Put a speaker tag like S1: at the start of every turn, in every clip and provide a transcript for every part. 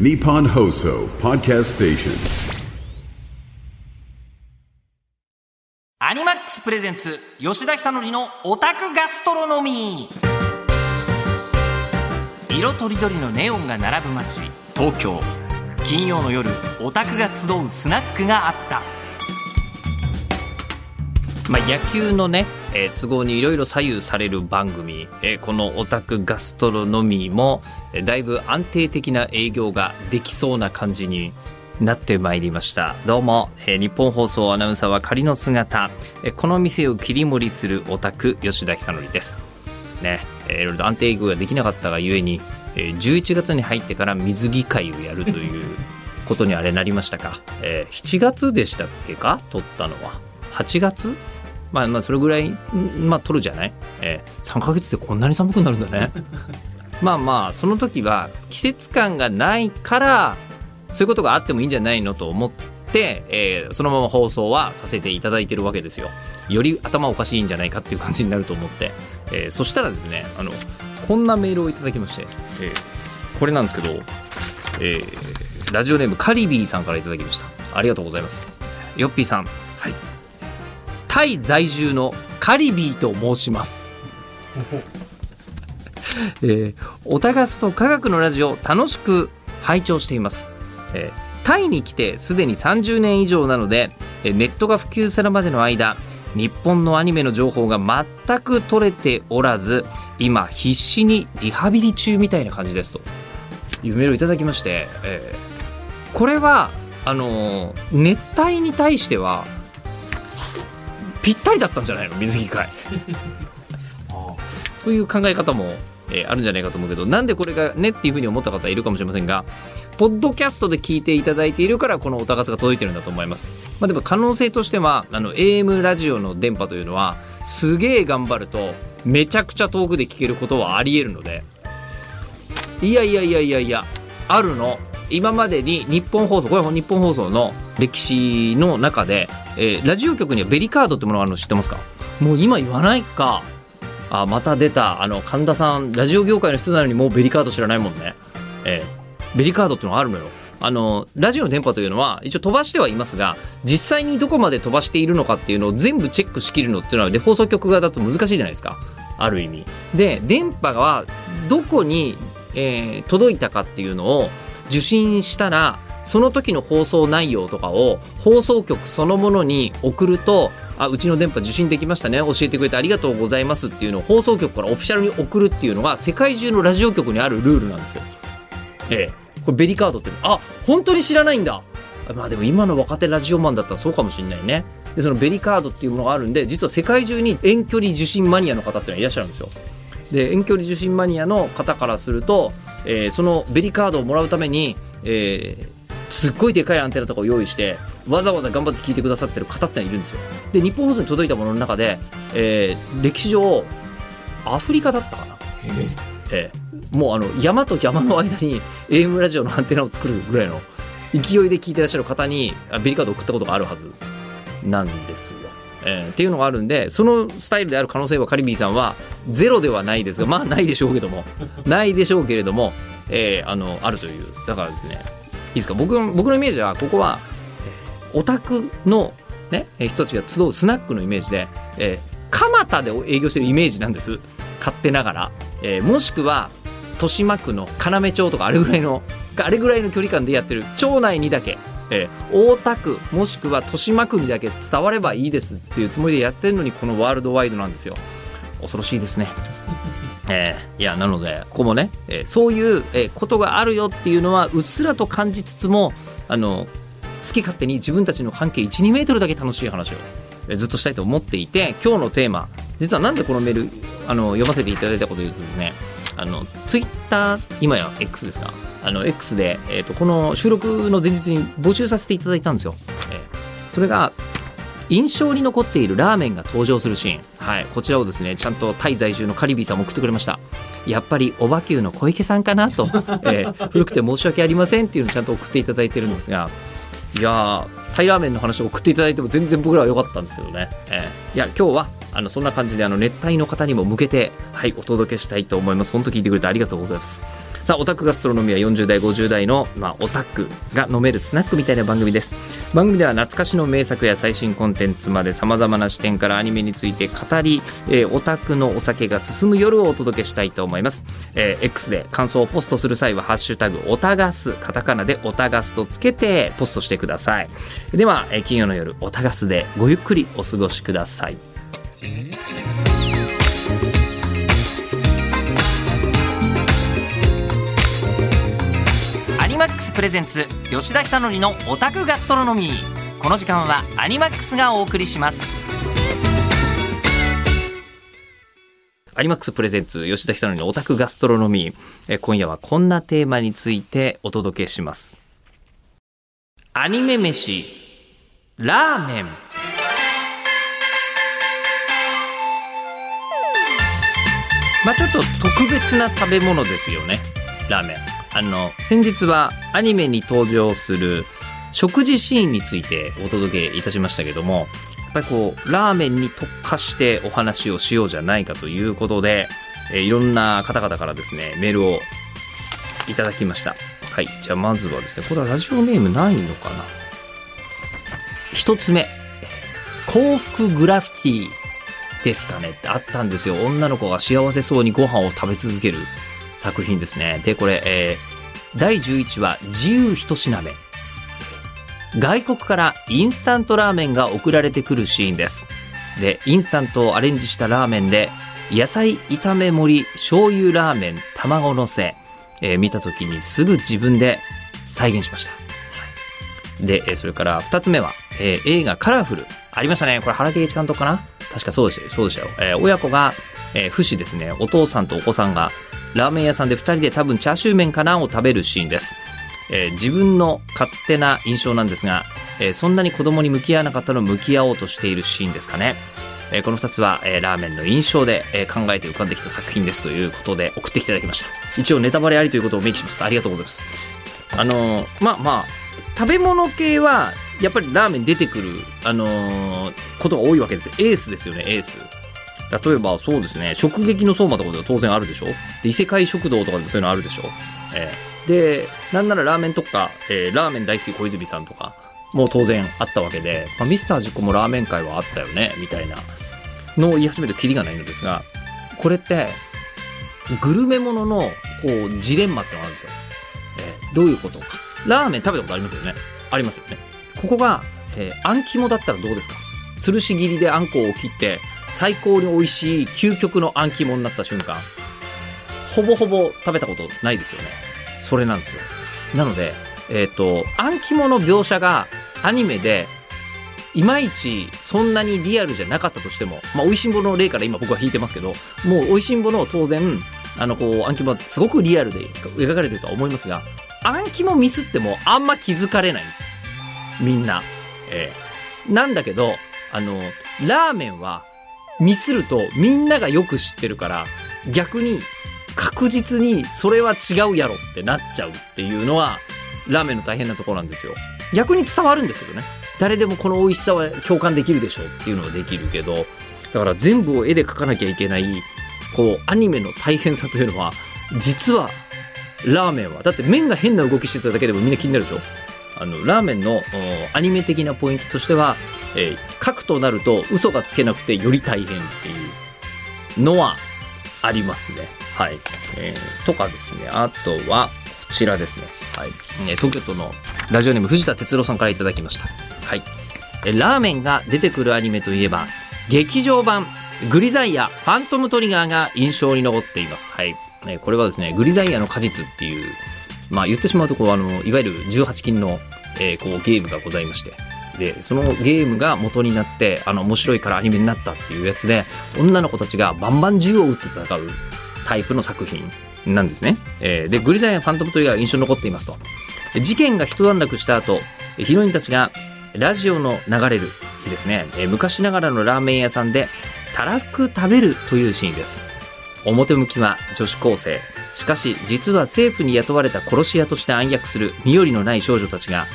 S1: ニッポン放送 Podcast Station
S2: アニマックス presents 吉田尚記のオタクガストロノミー。色とりどりのネオンが並ぶ街東京。金曜の夜オタクが集うスナックがあった。まあ、野球のね、えー都合にいろいろ左右される番組、えーこのオタクガストロノミーも、えーだいぶ安定的な営業ができそうな感じになってまいりました。どうも、えー日本放送アナウンサーは仮の姿、えーこの店を切り盛りするオタク吉田久典です。ね、えーいろいろ安定営業ができなかったがゆえに、えー11月に入ってから水着会をやるということにあれなりましたか、えー7月でしたっけか？撮ったのは。8月？まあまあそれぐらいんまあ撮るじゃない、えー、3ヶ月でこんなに寒くなるんだね。まあまあその時は季節感がないからそういうことがあってもいいんじゃないのと思って、えーそのまま放送はさせていただいてるわけですよ。より頭おかしいんじゃないかっていう感じになると思って、えーそしたらですねあのこんなメールをいただきまして、えーこれなんですけど、えーラジオネームカリビーさんからいただきました。ありがとうございます。ヨッピーさん。はいタイ在住のカリビーと申します。えー、オタガスと科学のラジオ楽しく拝聴しています。えータイに来てすでに30年以上なのでえーネットが普及するまでの間日本のアニメの情報が全く取れておらず今必死にリハビリ中みたいな感じですというメールをいただきまして、えーこれはあのー熱帯に対してはぴったりだったんじゃないの？水着会 という考え方も、えーあるんじゃないかと思うけどなんでこれがねっていうふうに思った方いるかもしれませんがポッドキャストで聞いていただいているからこのお高さが届いてるんだと思います、まあ、でも可能性としてはあの AM ラジオの電波というのはすげえ頑張るとめちゃくちゃ遠くで聞けることはありえるので。いやいやいやいやいやあるの今までに日本放送これは日本放送の歴史の中で、えーラジオ局にはベリカードってものがあるの知ってますか？もう今言わないか。あまた出たあの神田さんラジオ業界の人なのにもうベリカード知らないもんね、えーベリカードってのがあるのよ。あのラジオの電波というのは一応飛ばしてはいますが実際にどこまで飛ばしているのかっていうのを全部チェックしきるのっていうのはで放送局側だと難しいじゃないですか。ある意味。で電波はどこに、えー届いたかっていうのを受信したらその時の放送内容とかを放送局そのものに送るとあうちの電波受信できましたね教えてくれてありがとうございますっていうのを放送局からオフィシャルに送るっていうのが世界中のラジオ局にあるルールなんですよ。ええ、これベリカードってあ本当に知らないんだ。まあでも今の若手ラジオマンだったらそうかもしれないね。でそのベリカードっていうものがあるんで実は世界中に遠距離受信マニアの方っていうのがいらっしゃるんですよ。で遠距離受信マニアの方からすると、えーそのベリカードをもらうために、えーすっごいでかいアンテナとかを用意してわざわざ頑張って聞いてくださってる方っているんですよ。で日本放送に届いたものの中で、えー歴史上アフリカだったかな。え。えもうあの山と山の間に AM ラジオのアンテナを作るぐらいの勢いで聞いてらっしゃる方にあベリカード送ったことがあるはずなんですよ。えーっていうのがあるんでそのスタイルである可能性はカリビーさんはゼロではないですがまあないでしょうけどもないでしょうけれども、えーあのあるというだからですね。いいですか？僕の僕のイメージはここは、えーオタクの、ね、人たちが集うスナックのイメージで、えー蒲田で営業してるイメージなんです。勝手ながら、えーもしくは豊島区の要町とかあれぐらいのあれぐらいの距離感でやってる町内にだけ、えー大田区もしくは豊島区にだけ伝わればいいですっていうつもりでやってるのにこのワールドワイドなんですよ。恐ろしいですね。えーいやなのでここもね、えーそういう、えーことがあるよっていうのはうっすらと感じつつもあの好き勝手に自分たちの半径12メートルだけ楽しい話を、えずっとしたいと思っていて今日のテーマ実はなんでこのメールあの読ませていただいたことというとですねあのツイッター今や X ですか？あの X で、えー、とこの収録の前日に募集させていただいたんですよ。えーそれが印象に残っているラーメンが登場するシーン、はい、こちらをですねちゃんとタイ在住のカリビーさんも送ってくれました。やっぱりおばきゅうの小池さんかなと、えー古くて申し訳ありませんっていうのをちゃんと送っていただいてるんですが。いやータイラーメンの話を送っていただいても全然僕らは良かったんですけどね、えーいや今日はあのそんな感じであの熱帯の方にも向けて、はい、お届けしたいと思います。本当聞いてくれてありがとうございます。さあオタクガストロノミは40代50代の、まあ、オタクが飲めるスナックみたいな番組です。番組では懐かしの名作や最新コンテンツまでさまざまな視点からアニメについて語り、えーオタクのお酒が進む夜をお届けしたいと思います、えー X で感想をポストする際は「ハッシュタグオタガス」カタカナでオタガスとつけてポストしてください。では、えー金曜の夜オタガスでごゆっくりお過ごしください。
S3: アニマックスプレゼンツ吉田久典のオタクガストロノミー。この時間はアニマックスがお送りします。
S2: アニマックスプレゼンツ吉田久典のオタクガストロノミー。えー今夜はこんなテーマについてお届けします。アニメ飯ラーメンまあちょっと特別な食べ物ですよね。ラーメン。あの先日はアニメに登場する食事シーンについてお届けいたしましたけどもやっぱりこうラーメンに特化してお話をしようじゃないかということで、えーいろんな方々からですねメールをいただきました。はい。じゃあまずはですねこれはラジオネームないのかな？一つ目。幸福グラフィティ。ですかねってあったんですよ。女の子が幸せそうにご飯を食べ続ける作品ですね。でこれ、えー第11話自由一品目。外国からインスタントラーメンが送られてくるシーンです。でインスタントをアレンジしたラーメンで野菜炒め盛り醤油ラーメン卵のせ、えー見た時にすぐ自分で再現しました。で、それから2つ目は、えー映画カラフル。ありましたね。これ原敬一監督かな？確かそうでしたよ。そうでしたよ。えー親子が、えー、不死ですね。お父さんとお子さんが、ラーメン屋さんで2人で多分チャーシュー麺かなを食べるシーンです。えー自分の勝手な印象なんですが、えーそんなに子供に向き合わなかったの向き合おうとしているシーンですかね。えーこの2つは、えーラーメンの印象で、えー考えて浮かんできた作品ですということで送ってきていただきました。一応ネタバレありということを明記します。ありがとうございます。あのーまあまあ食べ物系はやっぱりラーメン出てくる、あのーことが多いわけですよ。エースですよねエース。例えばそうですね。食撃の相馬とかでは当然あるでしょ？で異世界食堂とかでもそういうのあるでしょ、ええ。でなんならラーメンとか、えーラーメン大好き小泉さんとかもう当然あったわけで、まあ、ミスター実行もラーメン会はあったよねみたいなのを言い始めるとキリがないのですがこれってグルメもののこうジレンマってのがあるんですよ、えーどういうことか。ラーメン食べたことありますよね？ありますよね。ここが、えーあん肝だったらどうですか？吊るし切りであんこを切って最高に美味しい究極のあん肝になった瞬間ほぼほぼ食べたことないですよね。それなんですよ。なのでえっ、とあん肝の描写がアニメでいまいちそんなにリアルじゃなかったとしても、まあ、美味しんぼの例から今僕は引いてますけど、もう美味しんぼの当然、あの、こう、あん肝はすごくリアルで描かれてるとは思いますが、あん肝ミスってもあんま気づかれないんです。みんな。ええなんだけど、あの、ラーメンはミスるとみんながよく知ってるから、逆に確実にそれは違うやろってなっちゃうっていうのは、ラーメンの大変なところなんですよ。逆に伝わるんですけどね。誰でもこの美味しさは共感できるでしょうっていうのはできるけど、だから全部を絵で描かなきゃいけない、こう、アニメの大変さというのは、実は、ラーメンは、だって麺が変な動きしてただけでもみんな気になるでしょ？あの、ラーメンのアニメ的なポイントとしては、えー書くとなると嘘がつけなくてより大変っていうのはありますね。はい。えーとかですね。あとは、こちらですね。はい。えー東京都のラジオネーム藤田哲郎さんからいただきました。はい。えラーメンが出てくるアニメといえば、劇場版グリザイアファントムトリガーが印象に残っています。はい。えこれはですね、グリザイアの果実っていう、まあ言ってしまうとこう、あの、いわゆる18禁の、えーこうゲームがございまして、でそのゲームが元になってあの面白いからアニメになったっていうやつで女の子たちがバンバン銃を撃って戦うタイプの作品なんですね。えーでグリザイアファントムトリガーが印象に残っていますと。事件が一段落した後ヒロインたちがラジオの流れる日ですね、えー昔ながらのラーメン屋さんでたらふく食べるというシーンです。表向きは女子高生。しかし実は政府に雇われた殺し屋として暗躍する身寄りのない少女たちが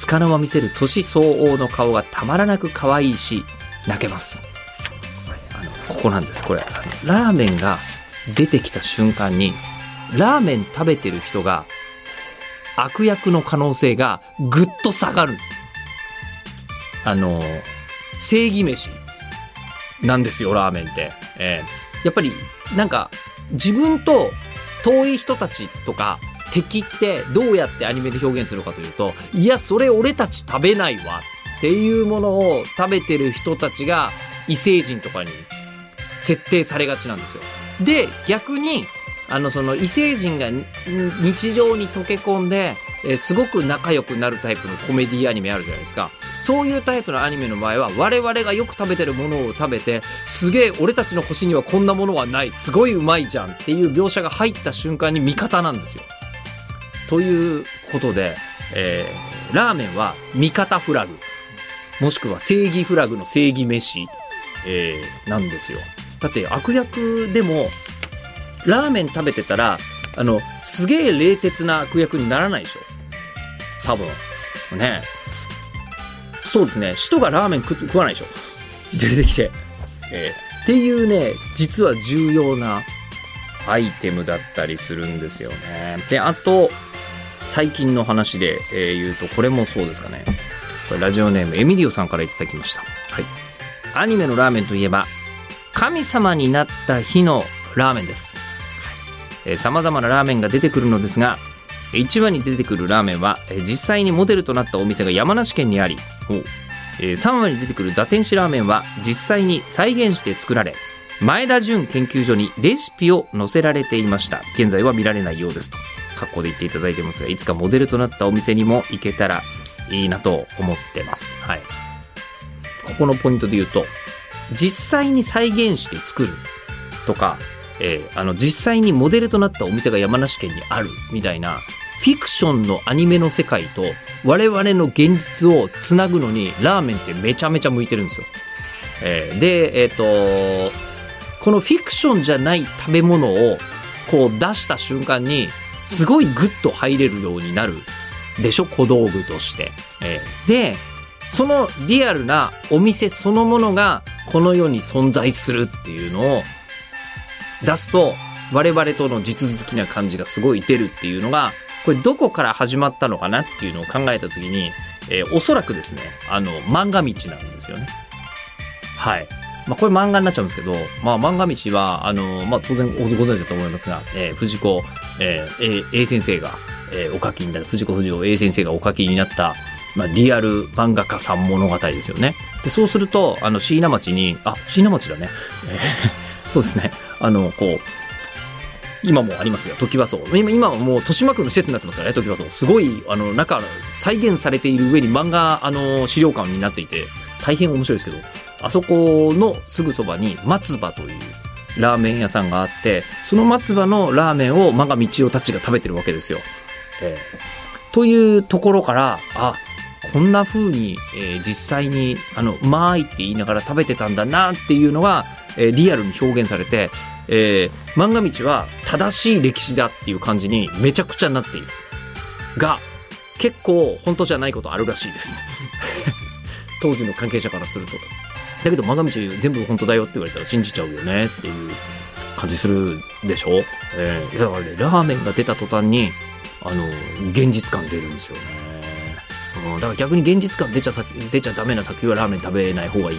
S2: 束の間見せる年相応の顔がたまらなく可愛いし泣けます、はいあのこなんです。これラーメンが出てきた瞬間にラーメン食べてる人が悪役の可能性がぐっと下がる。あの正義飯なんですよラーメンって、えーやっぱりなんか自分と遠い人たちとか敵ってどうやってアニメで表現するかというといやそれ俺たち食べないわっていうものを食べてる人たちが異星人とかに設定されがちなんですよ。で逆にあのその異星人が日常に溶け込んで、えすごく仲良くなるタイプのコメディアニメあるじゃないですかそういうタイプのアニメの場合は我々がよく食べてるものを食べてすげえ俺たちの星にはこんなものはない。すごいうまいじゃんっていう描写が入った瞬間に味方なんですよ。ということで、えーラーメンは味方フラグ。もしくは正義フラグの正義飯、えーなんですよ。だって悪役でもラーメン食べてたらあのすげえ冷徹な悪役にならないでしょ。多分。ね。そうですね。使徒がラーメン食食わないでしょ。出てきて、えーっていうね実は重要なアイテムだったりするんですよね。であと最近の話で、えー言うとこれもそうですかね。これラジオネームエミリオさんからいただきました。はい。アニメのラーメンといえば神様になった日のラーメンです。さまざまなラーメンが出てくるのですが1話に出てくるラーメンはえー実際にモデルとなったお店が山梨県にありえー3話に出てくる打天使ラーメンは実際に再現して作られ前田純研究所にレシピを載せられていました。現在は見られないようですと。格好で言っていただいてますがいつかモデルとなったお店にも行けたらいいなと思ってます。はい。ここのポイントで言うと実際に再現して作るとか、えーあの実際にモデルとなったお店が山梨県にあるみたいなフィクションのアニメの世界と我々の現実をつなぐのにラーメンってめちゃめちゃ向いてるんですよ。えーで、えっ、とこのフィクションじゃない食べ物をこう出した瞬間にすごいグッと入れるようになるでしょ？小道具として。えーでそのリアルなお店そのものがこの世に存在するっていうのを出すと我々との地続きな感じがすごい出るっていうのがこれどこから始まったのかなっていうのを考えた時に、えーおそらくですねあの漫画道なんですよね。はい。まあ、これ漫画になっちゃうんですけど、まあ、漫画道は、あの、まあ、当然ご存知だと思いますが、えー藤子、えー A, A 先生が、えーお書きになった、藤子不二雄 A 先生がお書きになった、まあ、リアル漫画家さん物語ですよね。で、そうすると、あの、椎名町に、あ、椎名町だね。えー そうですね。あの、こう、今もありますよ、時和荘。今、今はもう豊島区の施設になってますからね、時和荘。すごい、あの、中、再現されている上に漫画、あの、資料館になっていて、大変面白いですけど、あそこのすぐそばに松葉というラーメン屋さんがあって、その松葉のラーメンを漫画道夫たちが食べてるわけですよ。えーというところから、あ、こんな風に、えー実際に、あの、うまいって言いながら食べてたんだなっていうのが、えーリアルに表現されて、えー漫画道は正しい歴史だっていう感じにめちゃくちゃになっている。が、結構本当じゃないことあるらしいです。当時の関係者からすると。だけど、漫画道全部本当だよって言われたら信じちゃうよねっていう感じするでしょ？えーだからね、ラーメンが出た途端に、あの、現実感出るんですよね。うん、だから逆に現実感出ちゃ出ちゃダメな作品はラーメン食べない方がいい。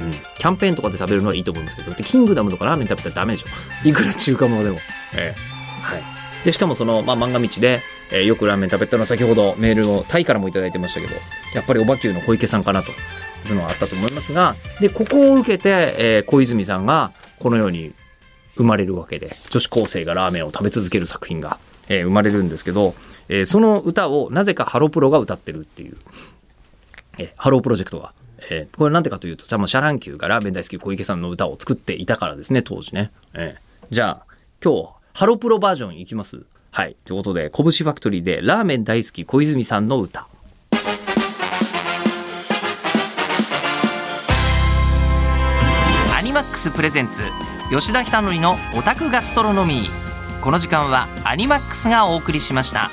S2: うん、キャンペーンとかで食べるのはいいと思うんですけど、だってキングダムとかラーメン食べたらダメでしょ。いくら中華ものでも。ええはい。で、しかもその、まあ、まんが道で、えーよくラーメン食べたのは先ほどメールをタイからもいただいてましたけど、やっぱりオバQ の小池さんかなというのはあったと思いますが、で、ここを受けて、えー小泉さんがこのように生まれるわけで、女子高生がラーメンを食べ続ける作品が、えー生まれるんですけど、えーその歌をなぜかハロプロが歌ってるっていう、えーハロープロジェクトが。えーこれなんでかというと、じゃもうシャ乱Q がラーメン大好き小池さんの歌を作っていたからですね、当時ね。えーじゃあ、今日、ハロプロバージョンいきます？はい。ということで、拳ファクトリーでラーメン大好き小泉さんの歌。
S3: アニマックスプレゼンツ吉田久典のオタクガストロノミーこの時間はアニマックスがお送りしました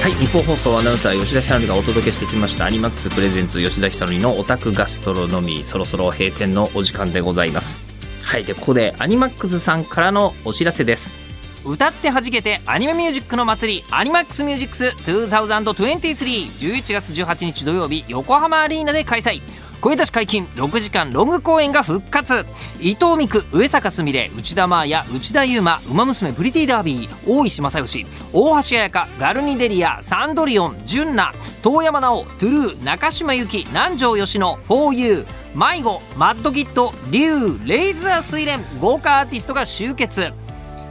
S2: はいニッポン放送アナウンサー吉田ひさのりがお届けしてきました。アニマックス presents 吉田尚記のオタクガストロノミー。そろそろ閉店のお時間でございます。はいでここでアニマックスさんからのお知らせです。
S3: 歌ってはじけてアニメミュージックの祭りアニマックスミュージックス202311月18日土曜日横浜アリーナで開催。声出し解禁6時間ロング公演が復活。伊藤美来上坂すみれ内田真彩内田雄馬ウマ娘プリティダービー大石昌良大橋彩香ガルニデリアサンドリオン純奈遠山奈緒トゥルー中島由紀南條吉野 4U 迷子マッドキット竜レイザー水蓮豪華アーティストが集結。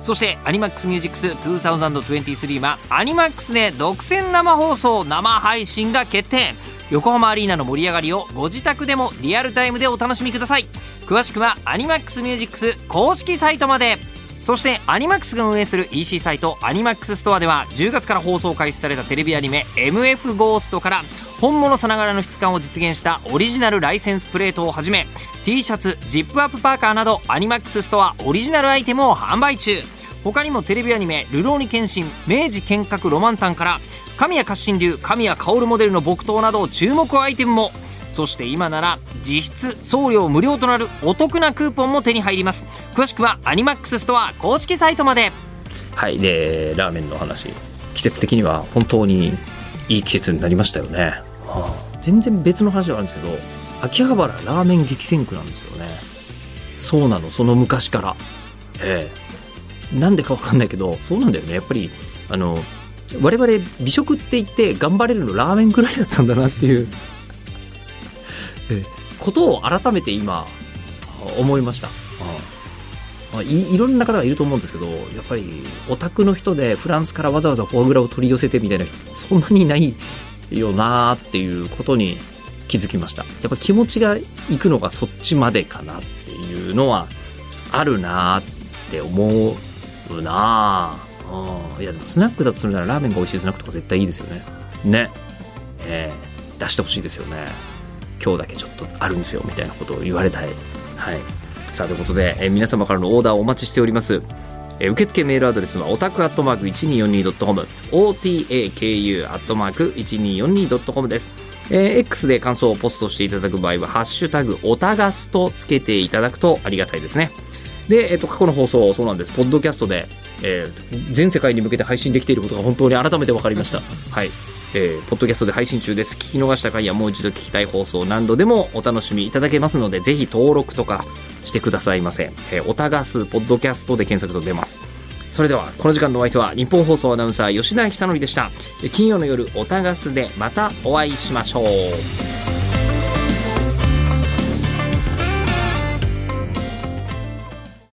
S3: そしてアニマックスミュージックス2023はアニマックスで独占生放送生配信が決定。横浜アリーナの盛り上がりをご自宅でもリアルタイムでお楽しみください。詳しくはアニマックスミュージックス公式サイトまで。そしてアニマックスが運営する EC サイトアニマックスストアでは10月から放送開始されたテレビアニメ MF ゴーストから本物さながらの質感を実現したオリジナルライセンスプレートをはじめ T シャツジップアップパーカーなどアニマックスストアオリジナルアイテムを販売中。他にもテレビアニメ「るろうに剣心明治剣閣ロマンタン」から神谷活心流神谷薫モデルの木刀など注目アイテムも。そして今なら実質送料無料となるお得なクーポンも手に入ります。詳しくはアニマックスストア公式サイトまで。
S2: はいでラーメンの話。季節的には本当にいい季節になりましたよね、はあ、全然別の話ではあるんですけど秋葉原ラーメン激戦区なんですよね。そうなのその昔から。ええ。なんでかわかんないけどそうなんだよね。やっぱりあの我々美食って言って頑張れるのラーメンぐらいだったんだなっていう。えことを改めて今思いました、まあ、いいろんな方がいると思うんですけどやっぱりオタクの人でフランスからわざわざフォアグラを取り寄せてみたいな人そんなにいないよなっていうことに気づきました。やっぱ気持ちがいくのがそっちまでかなっていうのはあるなって思うなああいやスナックだとするならラーメンが美味しいスナックとか絶対いいですよね。ね。えー、出してほしいですよね。今日だけちょっとあるんですよみたいなことを言われたい。はい。さあということで、えー皆様からのオーダーをお待ちしております。えー受付メールアドレスはオタクアットマーク 1242.com otaku アットマーク 1242.com です、えー X で感想をポストしていただく場合はハッシュタグオタガスとつけていただくとありがたいですね。で、えっと過去の放送そうなんです。ポッドキャストで、えー全世界に向けて配信できていることが本当に改めて分かりました。はい。えーポッドキャストで配信中です。聞き逃した回やもう一度聞きたい放送何度でもお楽しみいただけますのでぜひ登録とかしてくださいませ、えー、オタガスポッドキャストで検索と出ます。それではこの時間のお相手は日本放送アナウンサー吉田久典でした。えー金曜の夜オタガスでまたお会いしましょう